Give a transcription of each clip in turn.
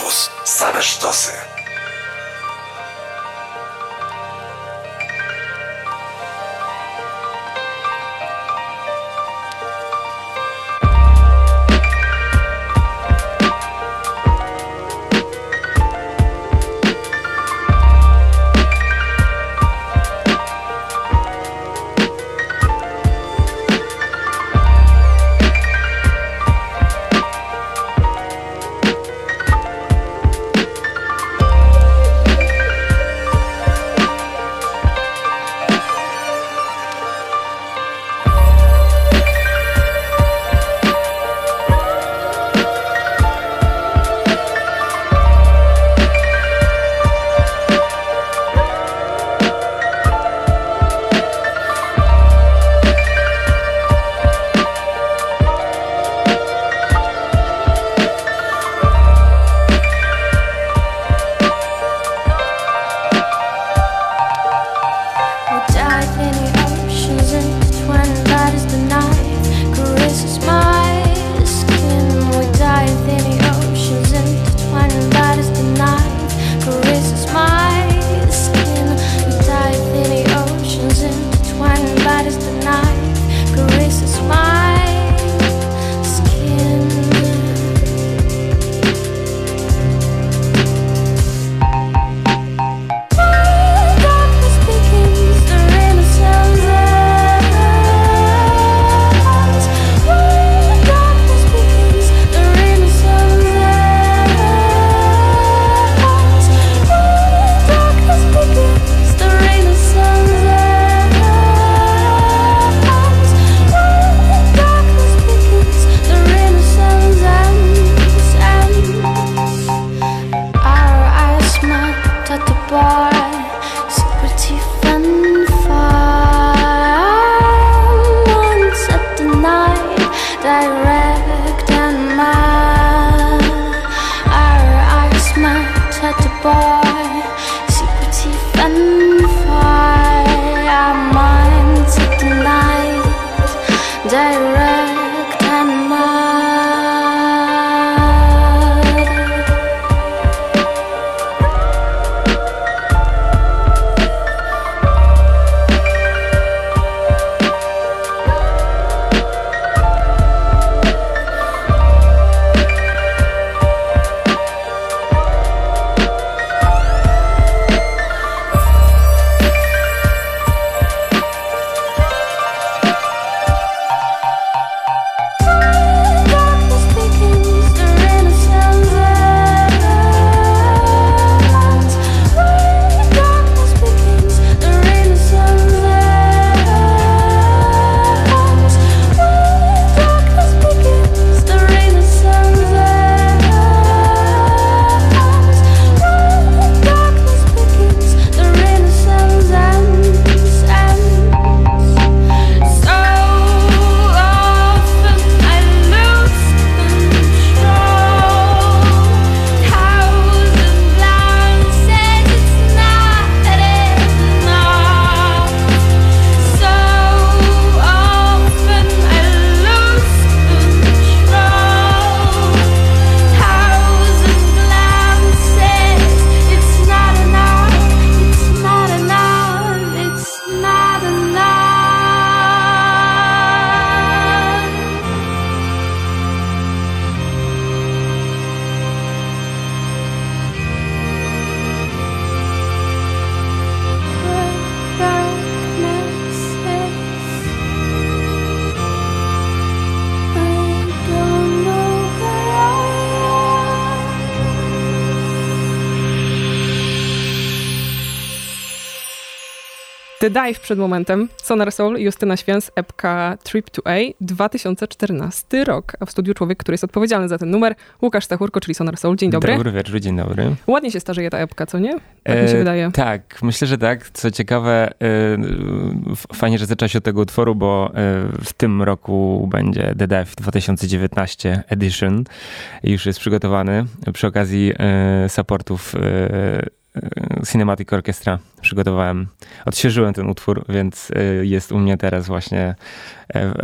Campus. Same sztosy. The Dive przed momentem, Sonar Soul, Justyna Święs, epka Trip to A, 2014 rok. A w studiu człowiek, który jest odpowiedzialny za ten numer, Łukasz Stachurko, czyli Sonar Soul. Dzień dobry. Dobry wieczór, dzień dobry. Ładnie się starzeje ta epka, co nie? Tak e, mi się wydaje. Tak, myślę, że tak. Co ciekawe, e, fajnie, że zaczęła się od tego utworu, bo e, w tym roku będzie The Dive 2019 Edition. Już jest przygotowany przy okazji e, supportów Cinematic Orchestra przygotowałem. Odświeżyłem ten utwór, więc jest u mnie teraz właśnie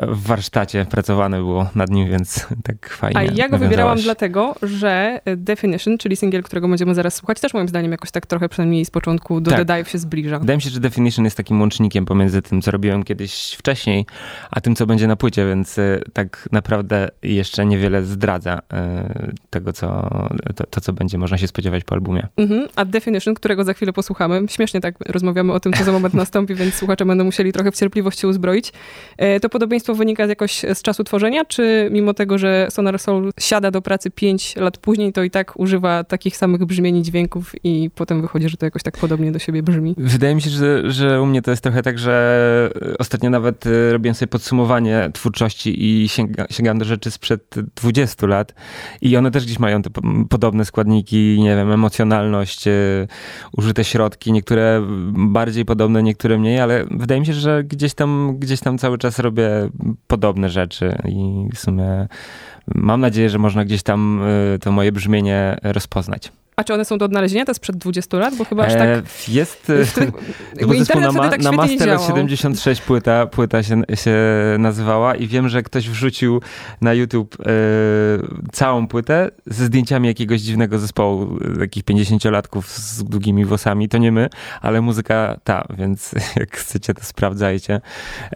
w warsztacie pracowane było nad nim, więc tak fajnie. A ja go wybierałam dlatego, że Definition, czyli singiel, którego będziemy zaraz słuchać, też moim zdaniem jakoś tak trochę przynajmniej z początku do tak. The Dive się zbliża. Wydaje mi się, że Definition jest takim łącznikiem pomiędzy tym, co robiłem kiedyś wcześniej, a tym, co będzie na płycie, więc tak naprawdę jeszcze niewiele zdradza tego, co, to, to co będzie można się spodziewać po albumie. Mhm. A Definition, którego za chwilę posłuchamy, śmiesznie tak rozmawiamy o tym, co za moment nastąpi, więc słuchacze będą musieli trochę w cierpliwość się uzbroić. E, to podobieństwo wynika jakoś z czasu tworzenia, czy mimo tego, że Sonar Soul siada do pracy 5 lat później, to i tak używa takich samych brzmień i dźwięków i potem wychodzi, że to jakoś tak podobnie do siebie brzmi? Wydaje mi się, że, że u mnie to jest trochę tak, że ostatnio nawet e, robiłem sobie podsumowanie twórczości i sięga, sięgam do rzeczy sprzed 20 lat i one też gdzieś mają te podobne składniki, nie wiem, emocjonalność, e, użyte środki, niektóre bardziej podobne, niektóre mniej, ale wydaje mi się, że gdzieś tam, gdzieś tam cały czas robię podobne rzeczy i w sumie mam nadzieję, że można gdzieś tam e, to moje brzmienie rozpoznać. A czy one są do odnalezienia? To jest sprzed 20 lat? Bo chyba aż tak... E, jest... Bo zespół na, ma, tak na Master 76 płyta, płyta się, się nazywała i wiem, że ktoś wrzucił na YouTube e, całą płytę ze zdjęciami jakiegoś dziwnego zespołu, takich 50-latków z długimi włosami. To nie my, ale muzyka ta, więc jak chcecie, to sprawdzajcie.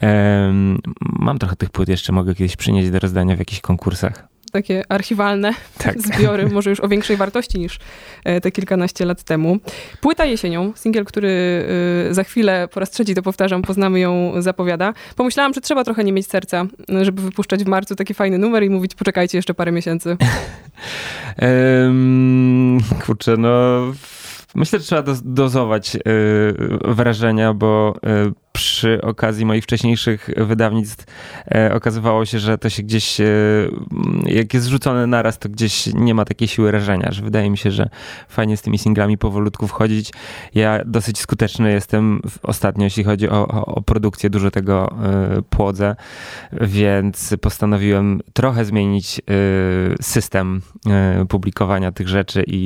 E, mam trochę tych płyt jeszcze, mogę kiedyś przynieść do rozdania w jakichś konkursach takie archiwalne tak. zbiory, może już o większej wartości niż e, te kilkanaście lat temu. Płyta jesienią, singiel, który e, za chwilę, po raz trzeci to powtarzam, poznamy ją, zapowiada. Pomyślałam, że trzeba trochę nie mieć serca, żeby wypuszczać w marcu taki fajny numer i mówić, poczekajcie jeszcze parę miesięcy. um, kurczę, no... Myślę, że trzeba dozować y, wrażenia, bo y, przy okazji moich wcześniejszych wydawnictw e, okazywało się, że to się gdzieś, e, jak jest zrzucone naraz, to gdzieś nie ma takiej siły rażenia, że wydaje mi się, że fajnie z tymi singlami powolutku wchodzić. Ja dosyć skuteczny jestem ostatnio, jeśli chodzi o, o, o produkcję, dużo tego e, płodzę, więc postanowiłem trochę zmienić e, system e, publikowania tych rzeczy i,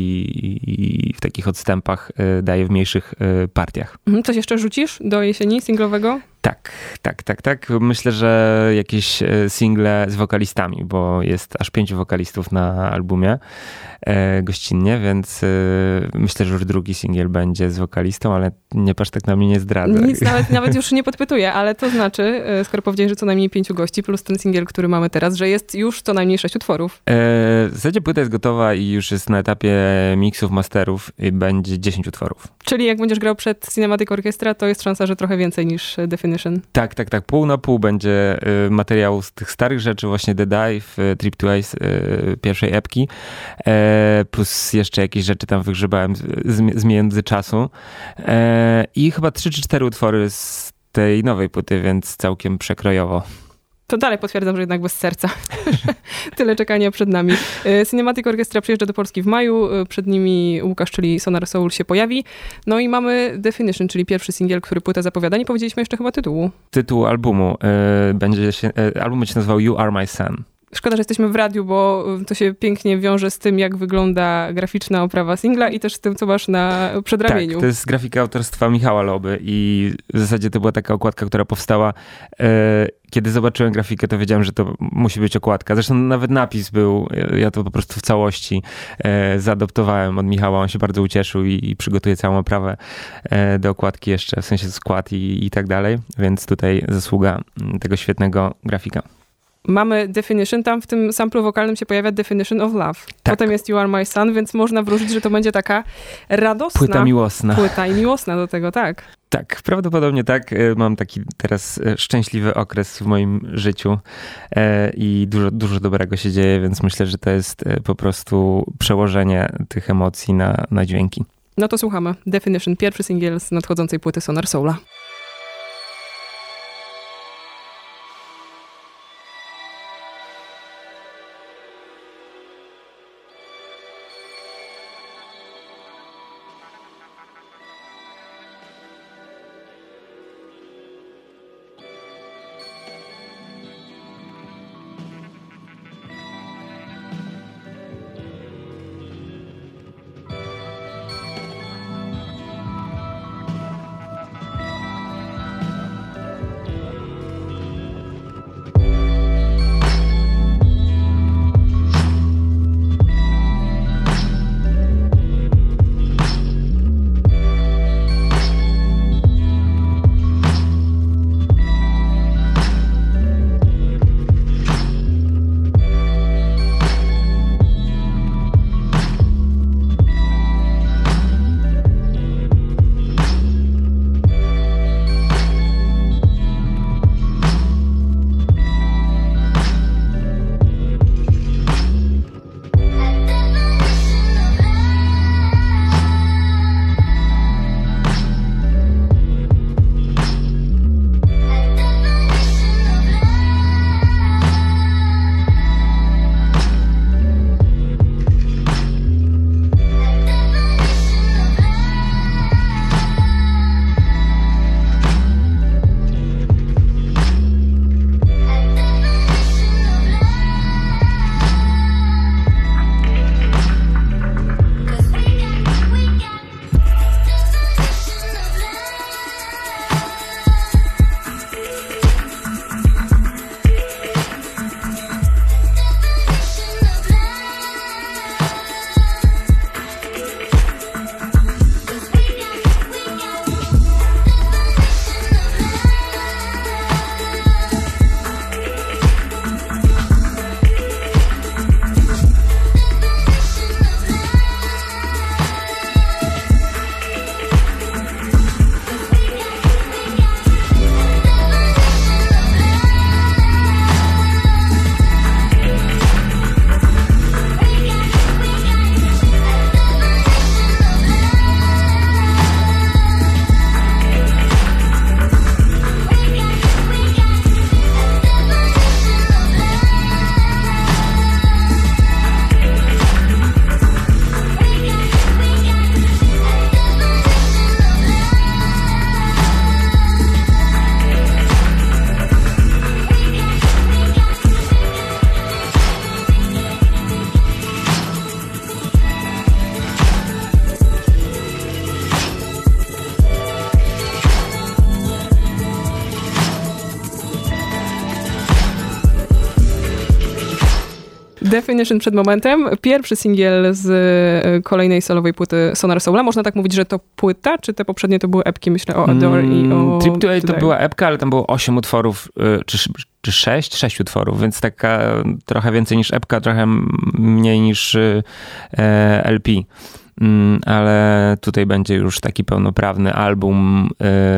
i, w takich odstępach e, daję w mniejszych partiach. Mhm, coś jeszcze rzucisz do jesieni? Singlowego? Tak, tak, tak, tak. Myślę, że jakieś e, single z wokalistami, bo jest aż pięciu wokalistów na albumie e, gościnnie, więc e, myślę, że już drugi singiel będzie z wokalistą, ale nie patrz tak na mnie nie zdradza. Nic, nawet, nawet już nie podpytuję, ale to znaczy, e, skoro powiedziałeś, że co najmniej pięciu gości, plus ten singiel, który mamy teraz, że jest już co najmniej sześć utworów. E, w zasadzie płyta jest gotowa i już jest na etapie miksów, masterów i będzie dziesięć utworów. Czyli jak będziesz grał przed Cinematic Orchestra, to jest szansa, że trochę więcej niż Tak, tak, tak. Pół na pół będzie y, materiału z tych starych rzeczy, właśnie The Dive, y, Trip to Ace, y, pierwszej epki, e, plus jeszcze jakieś rzeczy tam wygrzebałem z, z międzyczasu. E, I chyba trzy czy cztery utwory z tej nowej płyty, więc całkiem przekrojowo to dalej potwierdzam, że jednak bez serca. Tyle czekania przed nami. E, Cinematic Orchestra przyjeżdża do Polski w maju. E, przed nimi Łukasz, czyli Sonar Soul się pojawi. No i mamy Definition, czyli pierwszy singiel, który płytę zapowiada. Nie powiedzieliśmy jeszcze chyba tytułu. Tytuł albumu e, będzie się, album będzie się nazywał You Are My Sun. Szkoda, że jesteśmy w radiu, bo to się pięknie wiąże z tym, jak wygląda graficzna oprawa singla i też z tym, co masz na przedramieniu. Tak, to jest grafika autorstwa Michała Loby i w zasadzie to była taka okładka, która powstała. E, kiedy zobaczyłem grafikę, to wiedziałem, że to musi być okładka. Zresztą nawet napis był, ja to po prostu w całości e, zaadoptowałem od Michała. On się bardzo ucieszył i, przygotuje całą oprawę e, do okładki jeszcze, w sensie skład i, i tak dalej. Więc tutaj zasługa tego świetnego grafika mamy definition, tam w tym samplu wokalnym się pojawia definition of love. Tak. Potem jest You Are My Son, więc można wróżyć, że to będzie taka radosna. Płyta miłosna. Płyta i miłosna do tego, tak. Tak, prawdopodobnie tak. E, mam taki teraz e, szczęśliwy okres w moim życiu e, i dużo, dużo dobrego się dzieje, więc myślę, że to jest po prostu przełożenie tych emocji na, na dźwięki. No to słuchamy. Definition, pierwszy singiel z nadchodzącej płyty Sonar Soula. Definition przed momentem. Pierwszy singiel z e, kolejnej solowej płyty Sonar Soula. Można tak mówić, że to płyta, czy te poprzednie to były epki? Myślę o Adore mm, i o... Trip Today to była epka, ale tam było 8 utworów, e, czy, czy 6? 6 utworów, więc taka trochę więcej niż epka, trochę mniej niż e, LP. Mm, ale tutaj będzie już taki pełnoprawny album.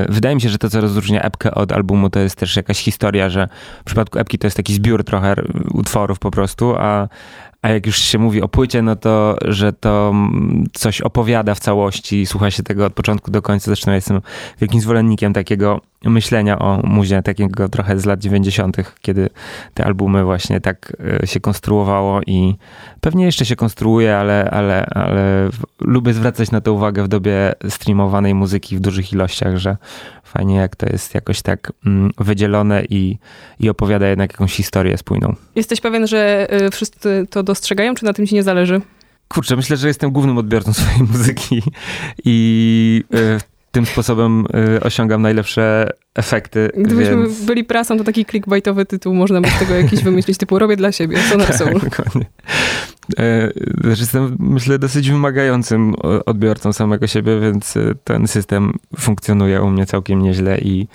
Y, wydaje mi się, że to, co rozróżnia epkę od albumu, to jest też jakaś historia, że w przypadku epki to jest taki zbiór trochę utworów po prostu, a, a jak już się mówi o płycie, no to, że to coś opowiada w całości, słucha się tego od początku do końca. Zresztą ja jestem wielkim zwolennikiem takiego myślenia o muzie, takiego trochę z lat 90., kiedy te albumy właśnie tak e, się konstruowało i pewnie jeszcze się konstruuje, ale, ale, ale lubię zwracać na to uwagę w dobie streamowanej muzyki w dużych ilościach, że fajnie jak to jest jakoś tak mm, wydzielone i, i opowiada jednak jakąś historię spójną. Jesteś pewien, że e, wszyscy to dostrzegają, czy na tym ci nie zależy? Kurczę, myślę, że jestem głównym odbiorcą swojej muzyki i e, tym sposobem y, osiągam najlepsze efekty. Gdybyśmy więc... byli prasą, to taki clickbaitowy tytuł można by z tego jakiś wymyślić, typu robię dla siebie, co na soul. Dokładnie. E, jestem, myślę, dosyć wymagającym odbiorcą samego siebie, więc y, ten system funkcjonuje u mnie całkiem nieźle i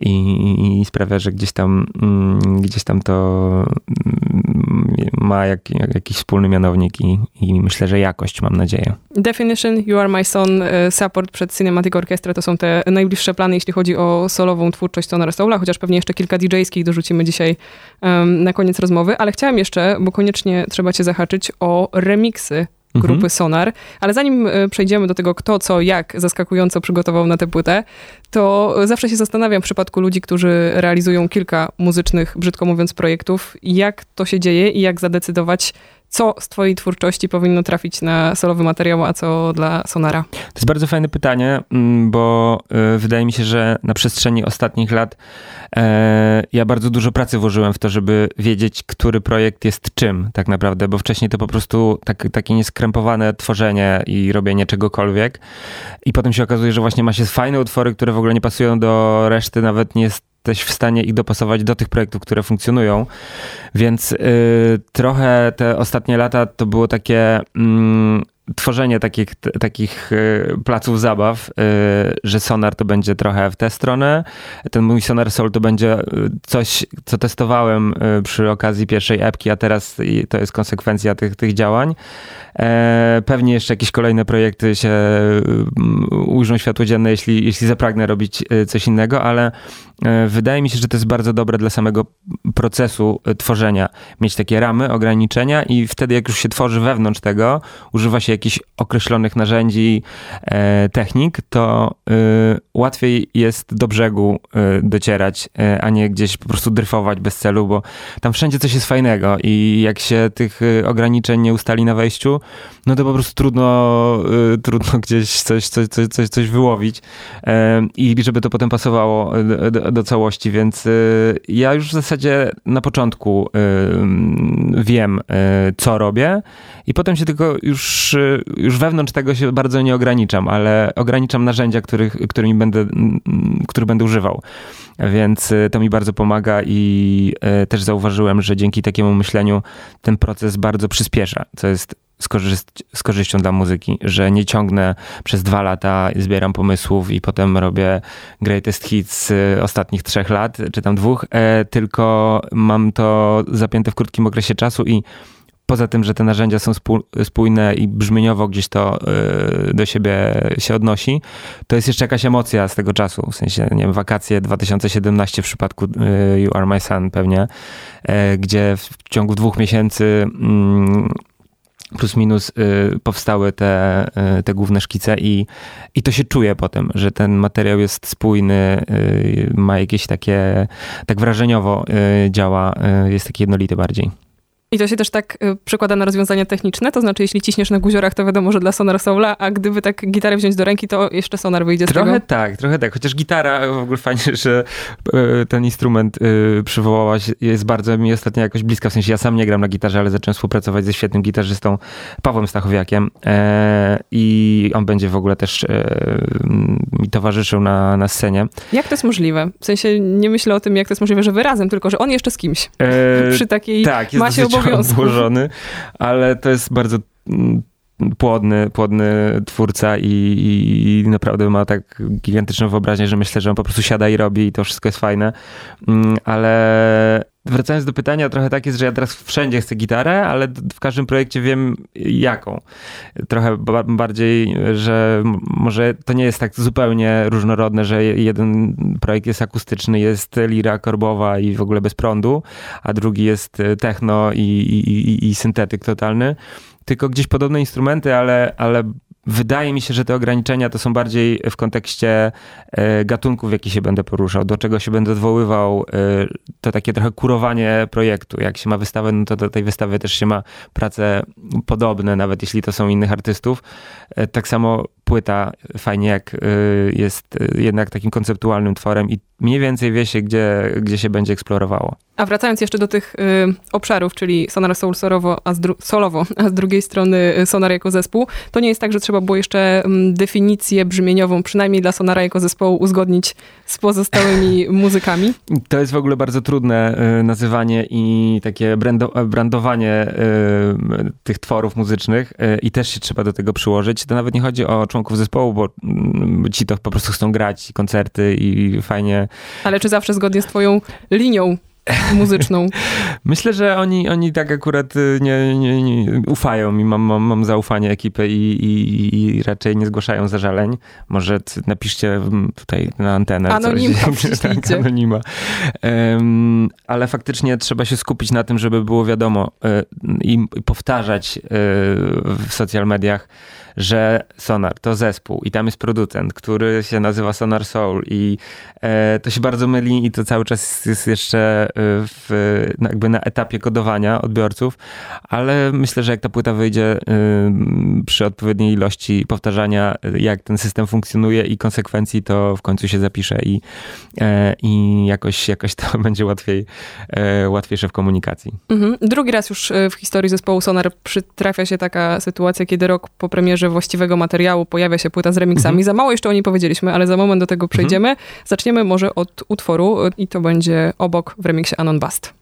i, i sprawia, że gdzieś tam, mm, gdzieś tam to mm, ma jak, jak, jakiś wspólny mianownik i, i myślę, że jakość, mam nadzieję. Definition, You Are My Son, y, support przed Cinematic Orchestra to są te najbliższe plany, jeśli chodzi o solową twórczość Sonora Soula, chociaż pewnie jeszcze kilka DJ-skich dorzucimy dzisiaj um, na koniec rozmowy, ale chciałam jeszcze, bo koniecznie trzeba cię zahaczyć o remiksy grupy mhm. Sonar. Ale zanim e, przejdziemy do tego, kto, co, jak zaskakująco przygotował na tę płytę, to zawsze się zastanawiam w przypadku ludzi, którzy realizują kilka muzycznych, brzydko mówiąc, projektów, jak to się dzieje i jak zadecydować, co z twojej twórczości powinno trafić na solowy materiał, a co dla Sonara? To jest bardzo fajne pytanie, mm, bo e, wydaje mi się, że na przestrzeni ostatnich lat e, ja bardzo dużo pracy włożyłem w to, żeby wiedzieć, który projekt jest czym tak naprawdę, bo wcześniej to po prostu tak, takie nieskrępowane tworzenie i robienie czegokolwiek i potem się okazuje, że właśnie ma się fajne utwory, które w ogóle nie pasują do reszty, nawet nie jest jesteś w stanie ich dopasować do tych projektów, które funkcjonują. Więc y, trochę te ostatnie lata to było takie. Mm, tworzenie takich, takich y, placów zabaw, y, że Sonar to będzie trochę w tę stronę, ten mój Sonar Soul to będzie coś, co testowałem przy okazji pierwszej epki, a teraz to jest konsekwencja tych, tych działań. E, pewnie jeszcze jakieś kolejne projekty się ujrzą światło dzienne, jeśli, jeśli zapragnę robić coś innego, ale wydaje mi się, że to jest bardzo dobre dla samego procesu e, tworzenia. Mieć takie ramy, ograniczenia i wtedy jak już się tworzy wewnątrz tego, używa się jakichś określonych narzędzi, e, technik, to łatwiej jest do brzegu docierać, a nie gdzieś po prostu dryfować bez celu, bo tam wszędzie coś jest fajnego i jak się tych ograniczeń nie ustali na wejściu, no to po prostu trudno, trudno gdzieś coś, coś, coś, coś, coś wyłowić i żeby to potem pasowało do, do całości, więc y, ja już w zasadzie na początku wiem, y, co robię i potem się tylko już, już wewnątrz tego się bardzo nie ograniczam, ale ograniczam narzędzia, których, którymi będę, których będę używał. Więc to mi bardzo pomaga i też zauważyłem, że dzięki takiemu myśleniu ten proces bardzo przyspiesza, co jest z, korzyst- z korzyścią dla muzyki, że nie ciągnę przez dwa lata, zbieram pomysłów i potem robię greatest hits ostatnich trzech lat, czy tam dwóch, e, tylko mam to zapięte w krótkim okresie czasu i poza tym, że te narzędzia są spójne i brzmieniowo gdzieś to e, do siebie się odnosi, to jest jeszcze jakaś emocja z tego czasu. W sensie, nie wiem, wakacje 2017 w przypadku e, You Are My Son pewnie, gdzie w ciągu dwóch miesięcy mm, plus minus y, powstały te, y, te główne szkice i, i to się czuje potem, że ten materiał jest spójny, y, ma jakieś takie, tak wrażeniowo działa, jest taki jednolity bardziej. I to się też tak y, przekłada na rozwiązania techniczne, to znaczy jeśli ciśniesz na guziorach, to wiadomo, że dla Sonar Soula, a gdyby tak gitarę wziąć do ręki, to jeszcze Sonar wyjdzie z trochę tego? tak, trochę tak, chociaż gitara, w ogóle fajnie, że y, ten instrument y, przywołałaś, jest bardzo mi ostatnio jakoś bliska, w sensie ja sam nie gram na gitarze, ale zacząłem współpracować ze świetnym gitarzystą Pawłem Stachowiakiem e, i on będzie w ogóle też e, mi towarzyszył na, na scenie. Jak to jest możliwe? W sensie nie myślę o tym, jak to jest możliwe, że wyrazem, tylko że on jeszcze z kimś. E, Przy takiej tak, masie obłożony, ale to jest bardzo mm, płodny, płodny twórca i, i, i, naprawdę ma tak gigantyczną wyobraźnię, że myślę, że on po prostu siada i robi i to wszystko jest fajne. Mm, ale wracając do pytania, trochę tak jest, że ja teraz wszędzie chcę gitarę, ale w każdym projekcie wiem jaką. Trochę bardziej, że może to nie jest tak zupełnie różnorodne, że jeden projekt jest akustyczny, jest lira korbowa i w ogóle bez prądu, a drugi jest techno i, i, i syntetyk totalny tylko gdzieś podobne instrumenty, ale, ale wydaje mi się, że te ograniczenia to są bardziej w kontekście e, gatunków, w jaki się będę poruszał, do czego się będę odwoływał. E, to takie trochę kurowanie projektu. Jak się ma wystawę, no to do tej wystawy też się ma prace podobne, nawet jeśli to są innych artystów. E, tak samo płyta fajnie jak jest jednak takim konceptualnym tworem i mniej więcej wie się, gdzie, gdzie się będzie eksplorowało. A wracając jeszcze do tych y, obszarów, czyli Sonar Soul solowo a, z solowo, a z drugiej strony y, Sonar jako zespół, to nie jest tak, że trzeba było jeszcze y, definicję brzmieniową, przynajmniej dla Sonara jako zespołu, uzgodnić z pozostałymi muzykami? To jest w ogóle bardzo trudne y, nazywanie i takie brando, brandowanie y, tych tworów muzycznych y, i też się trzeba do tego przyłożyć. To nawet nie chodzi o członków zespołu, bo mm, ci to po prostu chcą grać koncerty i fajnie. Ale czy zawsze zgodnie z twoją linią muzyczną. Myślę, że oni, oni tak akurat y, nie, nie, nie ufają mi, mam, mam, mam zaufanie ekipy i, i, i, raczej nie zgłaszają zażaleń. Może napiszcie tutaj na antenę Anonima coś. tak, anonima. Um, ale faktycznie trzeba się skupić na tym, żeby było wiadomo y, i powtarzać y, w social mediach, że Sonar to zespół i tam jest producent, który się nazywa Sonar Soul i e, to się bardzo myli i to cały czas jest jeszcze e, w, jakby na etapie kodowania odbiorców, ale myślę, że jak ta płyta wyjdzie e, przy odpowiedniej ilości powtarzania, jak ten system funkcjonuje i konsekwencji, to w końcu się zapisze i, e, i jakoś, jakoś to będzie łatwiej, e, łatwiejsze w komunikacji. Mhm. Drugi raz już w historii zespołu Sonar przytrafia się taka sytuacja, kiedy rok po premierze właściwego materiału pojawia się płyta z remixami. Mhm. Za mało jeszcze o niej powiedzieliśmy, ale za moment do tego mhm. przejdziemy. Mhm. Zaczniemy może od utworu i to będzie obok w remiksie Anon Bast.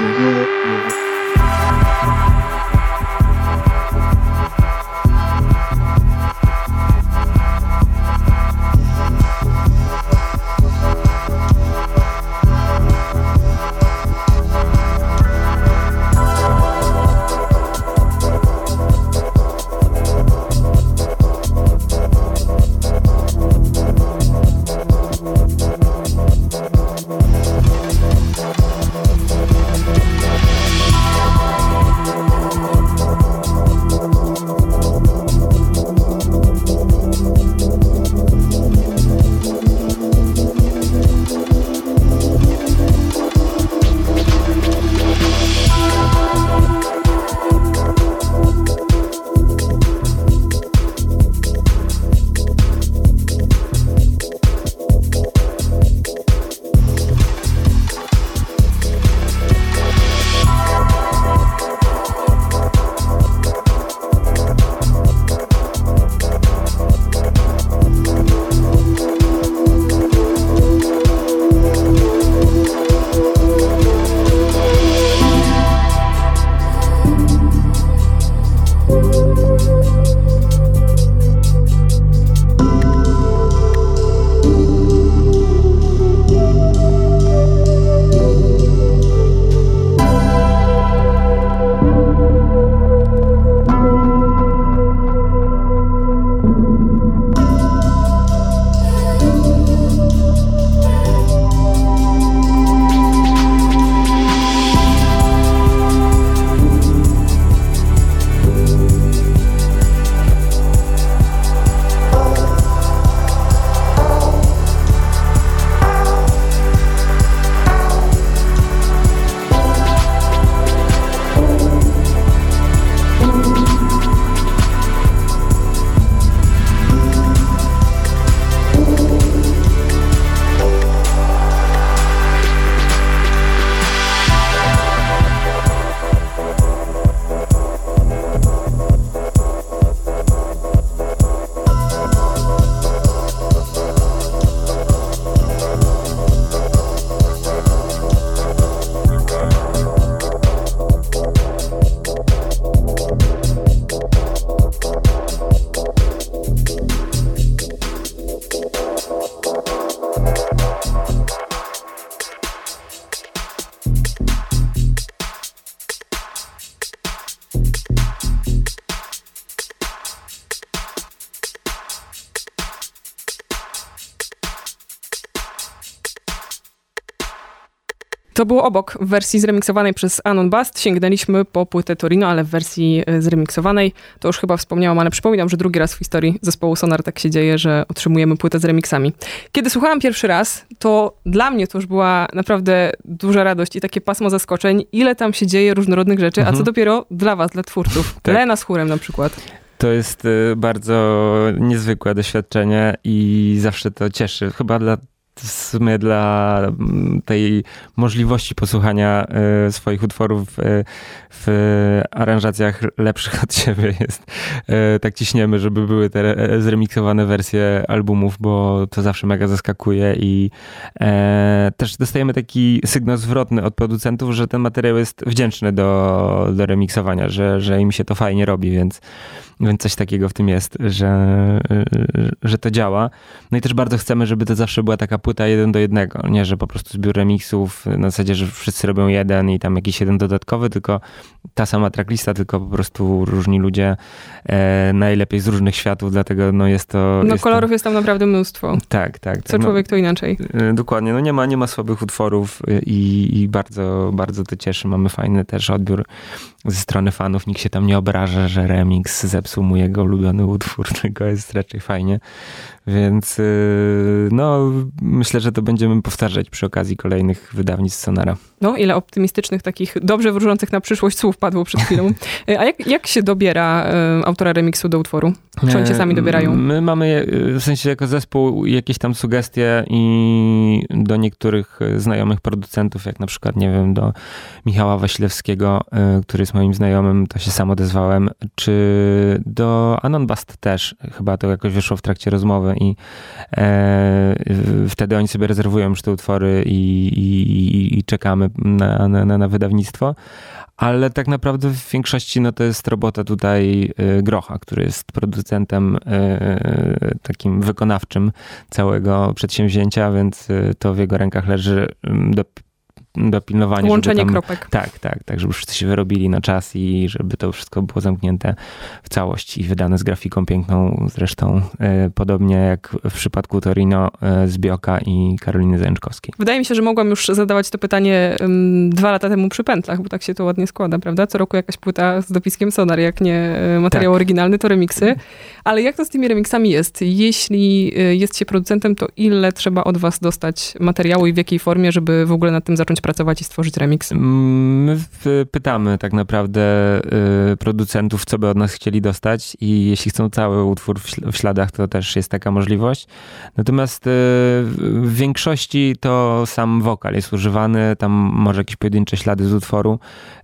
to you. To było obok w wersji zremiksowanej przez Anon Bast. Sięgnęliśmy po płytę Torino, ale w wersji e, zremiksowanej. To już chyba wspomniałam, ale przypominam, że drugi raz w historii zespołu Sonar tak się dzieje, że otrzymujemy płytę z remixami. Kiedy słuchałam pierwszy raz, to dla mnie to już była naprawdę duża radość i takie pasmo zaskoczeń, ile tam się dzieje różnorodnych rzeczy, mhm. a co dopiero dla was, dla twórców. tak. Lena z chórem na przykład. To jest y, bardzo niezwykłe doświadczenie i zawsze to cieszy. Chyba dla w sumie dla mm, tej możliwości posłuchania e, swoich utworów e, w aranżacjach lepszych od siebie jest. E, tak ciśniemy, żeby były te zremiksowane wersje albumów, bo to zawsze mega zaskakuje i też dostajemy taki sygnał zwrotny od producentów, że ten materiał jest wdzięczny do, do remiksowania, że, że im się to fajnie robi, więc więc coś takiego w tym jest, że, że to działa. No i też bardzo chcemy, żeby to zawsze była taka płyta jeden do jednego. Nie, że po prostu zbiór remixów na zasadzie, że wszyscy robią jeden i tam jakiś jeden dodatkowy, tylko ta sama tracklista, tylko po prostu różni ludzie e, najlepiej z różnych światów, dlatego no jest to... No jest kolorów to... jest tam naprawdę mnóstwo. Tak, tak. Co tak, człowiek no, to inaczej. E, dokładnie, no nie ma, nie ma słabych utworów i, i bardzo, bardzo to cieszy. Mamy fajny też odbiór ze strony fanów. Nikt się tam nie obraża, że remix zepsuł mu jego ulubiony utwór, tylko jest raczej fajnie. Więc y, no, myślę, że to będziemy powtarzać przy okazji kolejnych wydawnictw Sonara. No, ile optymistycznych, takich dobrze wróżących na przyszłość słów padło przed chwilą. Y, a jak, jak się dobiera y, autora remiksu do utworu? Czy oni się sami dobierają? My mamy, w sensie jako zespół, jakieś tam sugestie i do niektórych znajomych producentów, jak na przykład, nie wiem, do Michała Waślewskiego, który jest moim znajomym, to się sam odezwałem, czy do Anon Bast też, chyba to jakoś wyszło w trakcie rozmowy i e, wtedy oni sobie rezerwują już te utwory i, i, i czekamy na, na, na, wydawnictwo. Ale tak naprawdę w większości no to jest robota tutaj e, Grocha, który jest producentem e, takim wykonawczym całego przedsięwzięcia, więc to w jego rękach leży dopilnowanie. Łączenie tam, kropek. Tak, tak, tak, żeby wszyscy się wyrobili na czas i żeby to wszystko było zamknięte w całość i wydane z grafiką piękną, zresztą e, podobnie jak w przypadku Torino e, z Bioka i Karoliny Zęczkowskiej. Wydaje mi się, że mogłam już zadawać to pytanie um, dwa lata temu przy pętlach, bo tak się to ładnie składa, prawda? Co roku jakaś płyta z dopiskiem Sonar, jak nie e, materiał tak. oryginalny, to remiksy. Ale jak to z tymi remiksami jest? Jeśli jest się producentem, to ile trzeba od was dostać materiału i w jakiej formie, żeby w ogóle nad tym zacząć pracować i stworzyć remix? Mm, my pytamy tak naprawdę y, producentów, co by od nas chcieli dostać i jeśli chcą cały utwór w śladach, to też jest taka możliwość. Natomiast y, w większości to sam wokal jest używany, tam może jakieś pojedyncze ślady z utworu.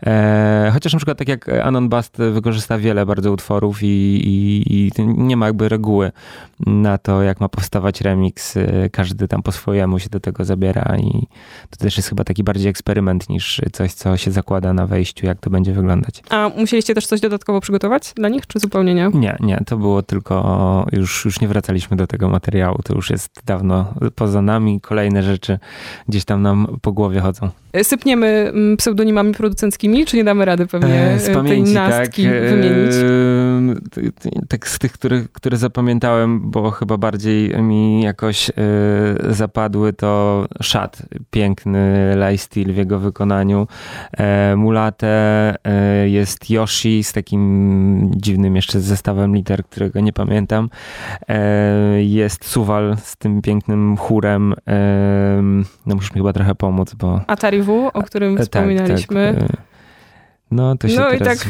E, chociaż na przykład tak jak Anon Bast wykorzysta wiele bardzo utworów i, i, i nie ma jakby reguły na to, jak ma powstawać remix. Y, każdy tam po swojemu się do tego zabiera i to też jest chyba taki bardziej eksperyment niż coś, co się zakłada na wejściu, jak to będzie wyglądać. A musieliście też coś dodatkowo przygotować dla nich, czy zupełnie nie? Nie, nie, to było tylko, już, już nie wracaliśmy do tego materiału, to już jest dawno poza nami, kolejne rzeczy gdzieś tam nam po głowie chodzą. E, sypniemy mm, pseudonimami producenckimi, czy nie damy rady pewnie e, z pamięci, tej nastki tak, wymienić? E, tak z tych, które, które zapamiętałem, bo chyba bardziej mi jakoś e, zapadły, to Szat, piękny lifestyle w jego wykonaniu. E, Mulate e, jest Yoshi z takim dziwnym jeszcze zestawem liter, którego nie pamiętam. Jest Suwal z tym pięknym chórem. No musisz mi chyba trochę pomóc, bo... Atari W, o którym tak, wspominaliśmy. Tak, tak. No, to się no teraz tak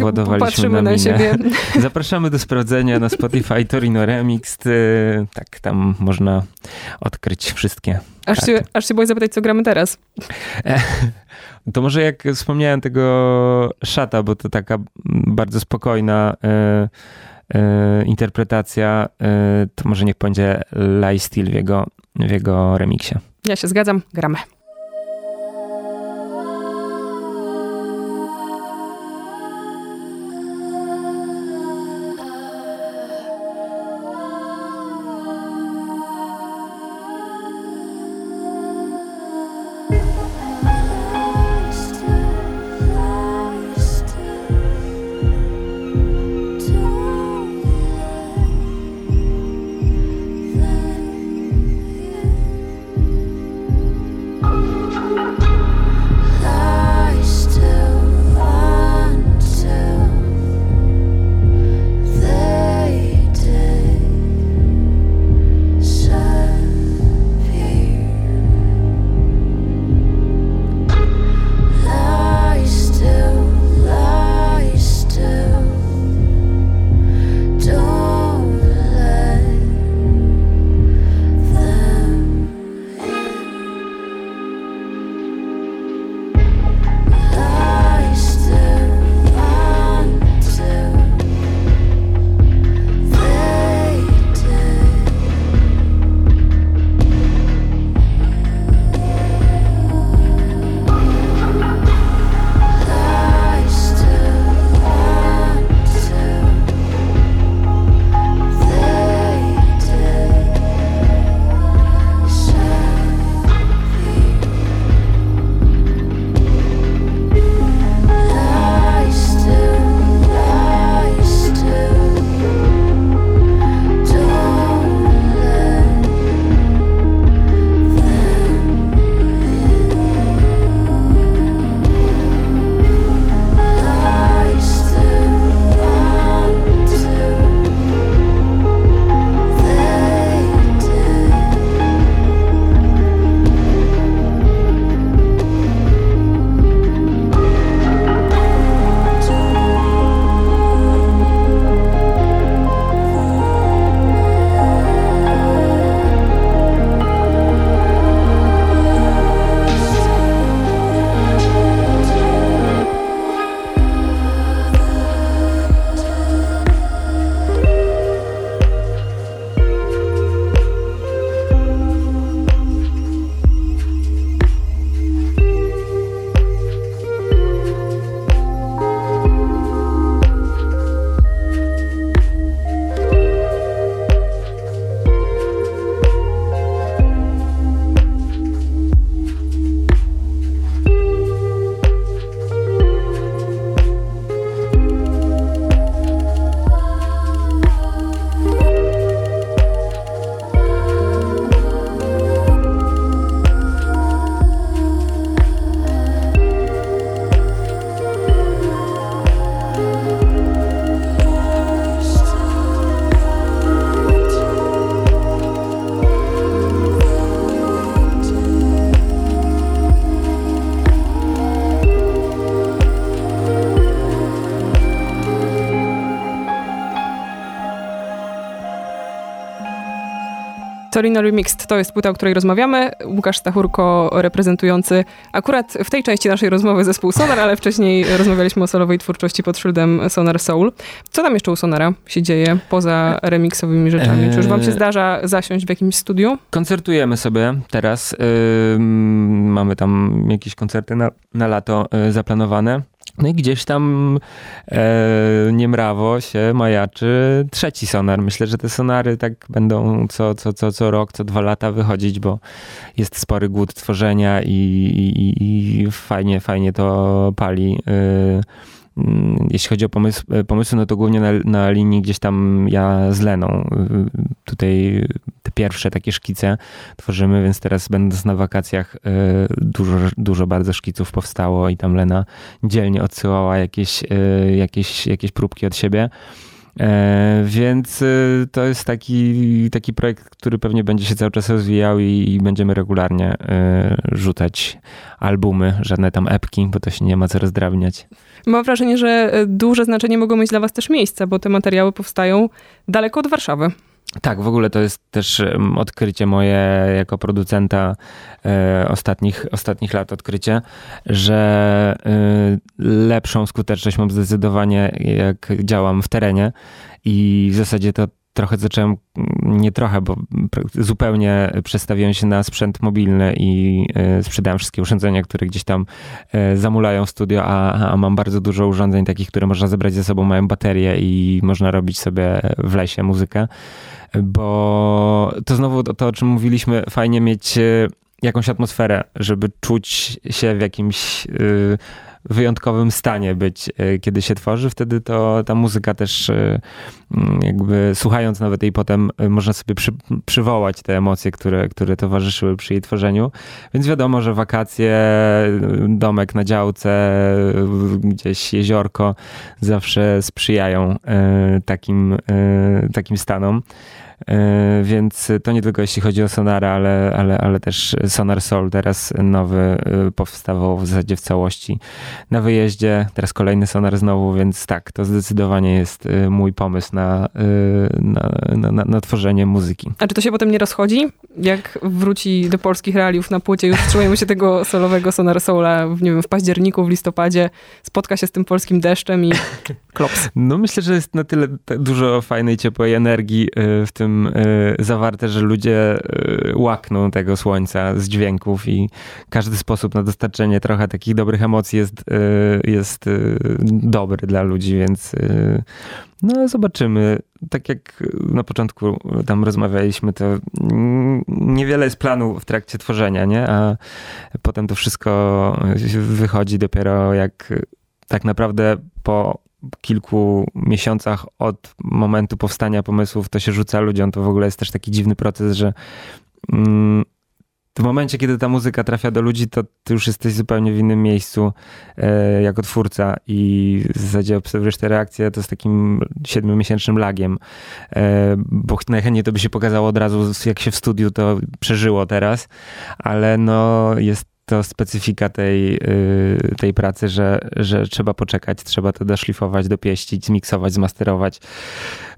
na, na siebie. Zapraszamy do sprawdzenia na Spotify Torino Remix. Tak, tam można odkryć wszystkie. Aż się, aż się boję zapytać, co gramy teraz. To może jak wspomniałem tego szata, bo to taka bardzo spokojna e, e, interpretacja, e, to może niech będzie Lie Steel w jego, w jego remiksie. Ja się zgadzam, gramy. Torino Remixed to jest płyta, o której rozmawiamy. Łukasz Stachurko reprezentujący akurat w tej części naszej rozmowy zespół Sonar, ale wcześniej rozmawialiśmy o solowej twórczości pod szyldem Sonar Soul. Co tam jeszcze u Sonara się dzieje poza remixowymi rzeczami? Czy już wam się eee. zdarza zasiąść w jakimś studiu? Koncertujemy sobie teraz. Yy, mamy tam jakieś koncerty na, na lato yy, zaplanowane. No i gdzieś tam e, niemrawo się majaczy trzeci sonar. Myślę, że te sonary tak będą co, co, co, co rok, co dwa lata wychodzić, bo jest spory głód tworzenia i, i, i fajnie, fajnie to pali. E, jeśli chodzi o e, pomysły, no to głównie na, na linii gdzieś tam ja z Leną. Y, tutaj te pierwsze takie szkice tworzymy, więc teraz będąc na wakacjach e, dużo, dużo bardzo szkiców powstało i tam Lena dzielnie odsyłała jakieś, e, jakieś, jakieś próbki od siebie. E, więc to jest taki, taki projekt, który pewnie będzie się cały czas rozwijał i, i, będziemy regularnie e, rzucać albumy, żadne tam epki, bo to się nie ma co rozdrabniać. Mam wrażenie, że e, duże znaczenie mogą mieć dla was też miejsca, bo te materiały powstają daleko od Warszawy. Tak, w ogóle to jest też odkrycie moje jako producenta e, ostatnich, ostatnich lat, odkrycie, że e, lepszą skuteczność mam zdecydowanie jak działam w terenie i w zasadzie to trochę zacząłem, nie trochę, bo zupełnie przestawiłem się na sprzęt mobilny i e, sprzedałem wszystkie urządzenia, które gdzieś tam e, zamulają studio, a, a mam bardzo dużo urządzeń takich, które można zebrać ze sobą, mają baterie i można robić sobie w lesie muzykę, bo to znowu to, to o czym mówiliśmy, fajnie mieć e, jakąś atmosferę, żeby czuć się w jakimś wyjątkowym stanie być, e, kiedy się tworzy, wtedy to ta muzyka też e, mm, jakby słuchając nawet jej potem e, można sobie przy, przywołać te emocje, które, które towarzyszyły przy jej tworzeniu. Więc wiadomo, że wakacje, domek na działce, gdzieś jeziorko zawsze sprzyjają takim, takim stanom. E, więc to nie tylko jeśli chodzi o Sonara, ale, ale, ale też Sonar Soul teraz nowy e, powstawał w zasadzie w całości na wyjeździe. Teraz kolejny Sonar znowu, więc tak, to zdecydowanie jest e, mój pomysł na, na, na, na, na tworzenie muzyki. A czy to się potem nie rozchodzi? Jak wróci do polskich realiów na płycie, już wstrzymujemy się tego solowego Sonar Soula w, nie wiem, w październiku, w listopadzie, spotka się z tym polskim deszczem i klops. No myślę, że jest na tyle dużo fajnej, ciepłej energii w tym tym y, zawarte, że ludzie y, łakną tego słońca z dźwięków i każdy sposób na dostarczenie trochę takich dobrych emocji jest, y, jest dobry dla ludzi, więc no zobaczymy. Tak jak na początku tam rozmawialiśmy, to niewiele jest planu w trakcie tworzenia, nie? A potem to wszystko wychodzi dopiero jak tak naprawdę po kilku miesiącach od momentu powstania pomysłów to się rzuca ludziom, to w ogóle jest też taki dziwny proces, że mm, w momencie, kiedy ta muzyka trafia do ludzi, to ty już jesteś zupełnie w innym miejscu e, jako twórca i w zasadzie obserwujesz te reakcje to z takim siedmiomiesięcznym lagiem, e, bo najchętniej to by się pokazało od razu, jak się w studiu to przeżyło teraz, ale no jest to specyfika tej, y, tej pracy, że, że trzeba poczekać, trzeba to doszlifować, dopieścić, zmiksować, zmasterować,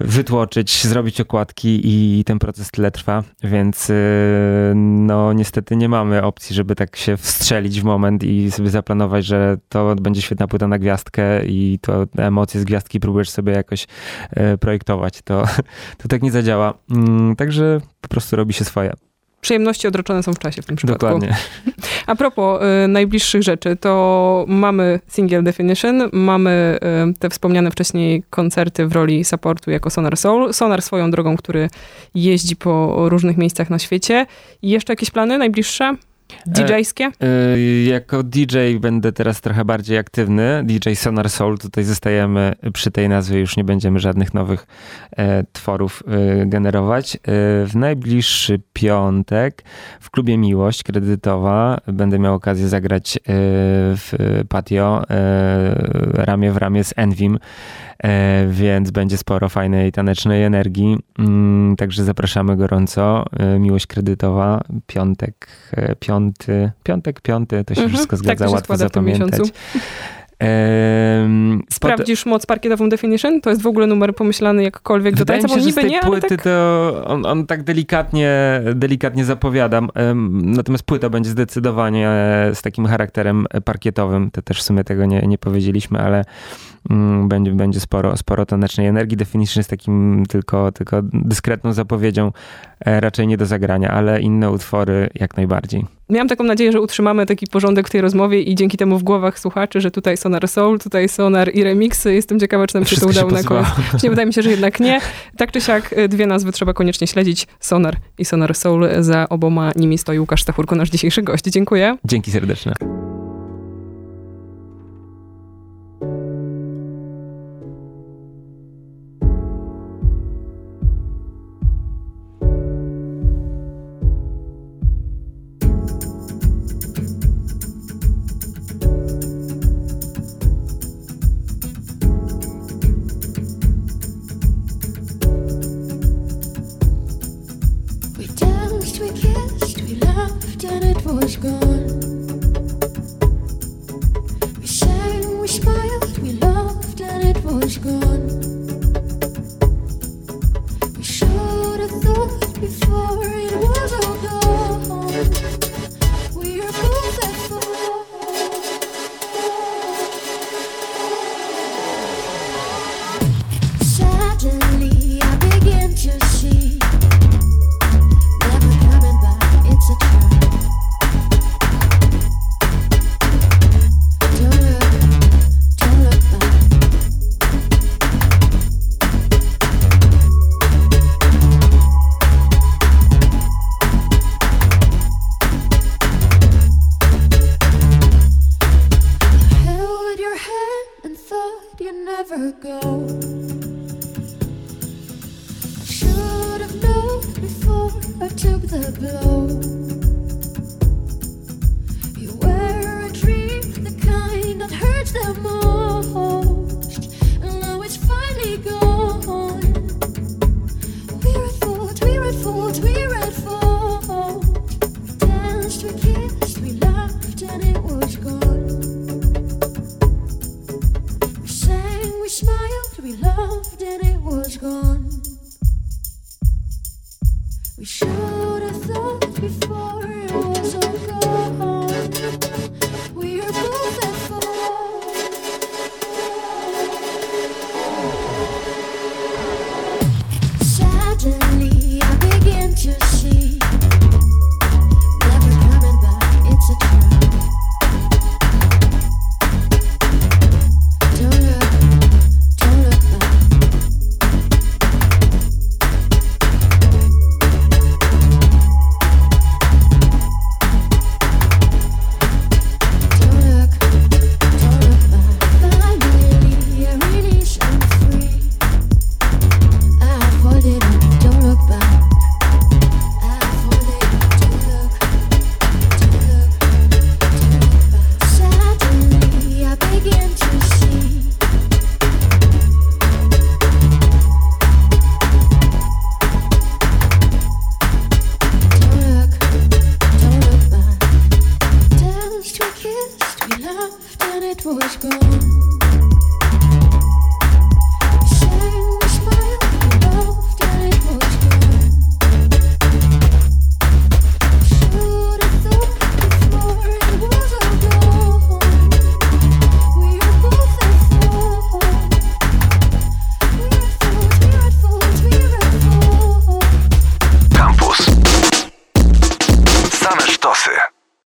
wytłoczyć, zrobić okładki i ten proces tyle trwa, więc y, no niestety nie mamy opcji, żeby tak się wstrzelić w moment i sobie zaplanować, że to będzie świetna płyta na gwiazdkę i to emocje z gwiazdki próbujesz sobie jakoś y, projektować. To, to tak nie zadziała. Mm, także po prostu robi się swoje przyjemności odroczone są w czasie w tym przypadku. Dokładnie. A propos y, najbliższych rzeczy, to mamy Single Definition, mamy y, te wspomniane wcześniej koncerty w roli supportu jako Sonar Soul. Sonar swoją drogą, który jeździ po różnych miejscach na świecie. I jeszcze jakieś plany najbliższe? DJ-skie? E, e, jako DJ będę teraz trochę bardziej aktywny. DJ Sonar Soul, tutaj zostajemy przy tej nazwie, już nie będziemy żadnych nowych e, tworów e, generować. E, w najbliższy piątek w klubie Miłość Kredytowa będę miał okazję zagrać e, w patio ramię w ramię z Envim. E, więc będzie sporo fajnej tanecznej energii. Mm, także zapraszamy gorąco. E, miłość kredytowa, piątek, e, piąty, piątek, piąty, to się mhm, wszystko zgadza, tak łatwo zapamiętać. Ehm, Sprawdzisz moc parkietową Definition? To jest w ogóle numer pomyślany jakkolwiek do tańca, bo się, że z niby tej nie, płyty tak... to on, on tak delikatnie, delikatnie zapowiadam. Em, Natomiast płyta będzie zdecydowanie z takim charakterem parkietowym. To też w sumie tego nie, nie powiedzieliśmy, ale będzie, będzie sporo, sporo tanecznej energii. Definition jest takim tylko, tylko dyskretną zapowiedzią, e, raczej nie do zagrania, ale inne utwory jak najbardziej. Miałam taką nadzieję, że utrzymamy taki porządek w tej rozmowie i dzięki temu w głowach słuchaczy, że tutaj Sonar Soul, tutaj Sonar i remixy. Jestem ciekawa, czy nam się to Wszystko się udało na koniec. posypało. Nie wydaje mi się, że jednak nie. Tak czy siak, y, dwie nazwy trzeba koniecznie śledzić. Sonar i Sonar Soul. Za oboma nimi stoi Łukasz Stachurko, nasz dzisiejszy gość. Dziękuję. Dzięki serdeczne. just see